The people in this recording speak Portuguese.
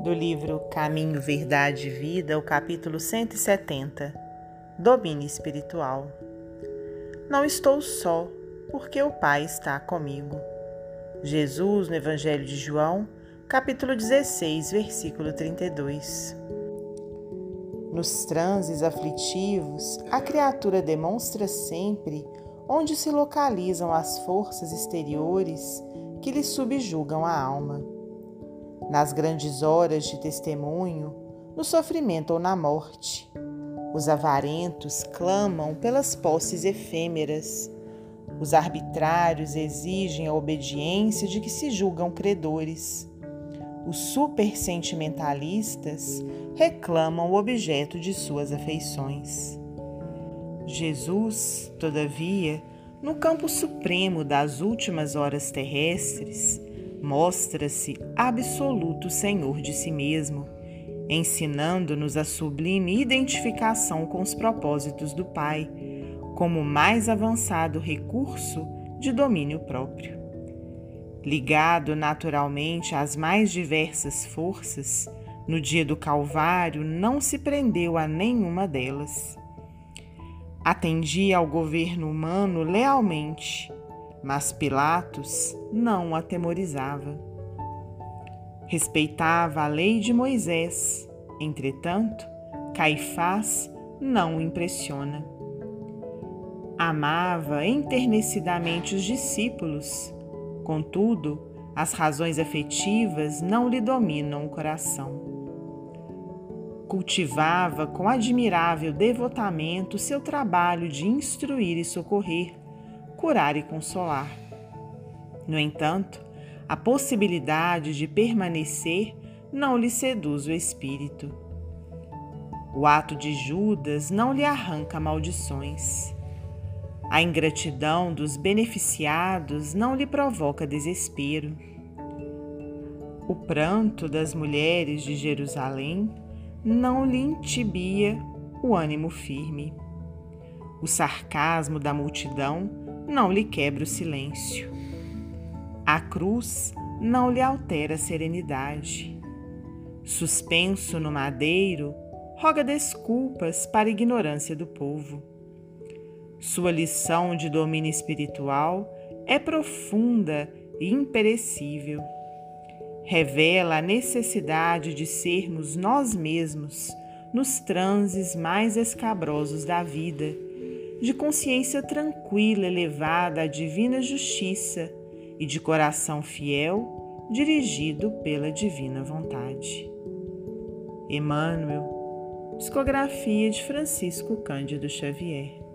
do livro Caminho, Verdade e Vida, o capítulo 170 Domínio Espiritual. Não estou só, porque o Pai está comigo. Jesus, no Evangelho de João, capítulo 16, versículo 32. Nos transes aflitivos, a criatura demonstra sempre onde se localizam as forças exteriores que lhe subjugam a alma. Nas grandes horas de testemunho, no sofrimento ou na morte, os avarentos clamam pelas posses efêmeras. Os arbitrários exigem a obediência de que se julgam credores. Os supersentimentalistas reclamam o objeto de suas afeições. Jesus, todavia, no campo supremo das últimas horas terrestres, mostra-se absoluto Senhor de si mesmo, ensinando-nos a sublime identificação com os propósitos do Pai, como mais avançado recurso de domínio próprio. Ligado naturalmente às mais diversas forças, no dia do Calvário não se prendeu a nenhuma delas Atendia ao governo humano lealmente, mas Pilatos não o atemorizava. Respeitava a lei de Moisés, entretanto, Caifás não o impressiona. Amava enternecidamente os discípulos, contudo, as razões afetivas não lhe dominam o coração cultivava com admirável devotamento seu trabalho de instruir e socorrer, curar e consolar. No entanto, a possibilidade de permanecer não lhe seduz o espírito. O ato de Judas não lhe arranca maldições. A ingratidão dos beneficiados não lhe provoca desespero. O pranto das mulheres de Jerusalém não lhe intibia o ânimo firme. O sarcasmo da multidão não lhe quebra o silêncio. A cruz não lhe altera a serenidade. Suspenso no madeiro, roga desculpas para a ignorância do povo. Sua lição de domínio espiritual é profunda e imperecível revela a necessidade de sermos nós mesmos nos transes mais escabrosos da vida, de consciência tranquila elevada à divina justiça e de coração fiel dirigido pela divina vontade. Emmanuel, psicografia de Francisco Cândido Xavier.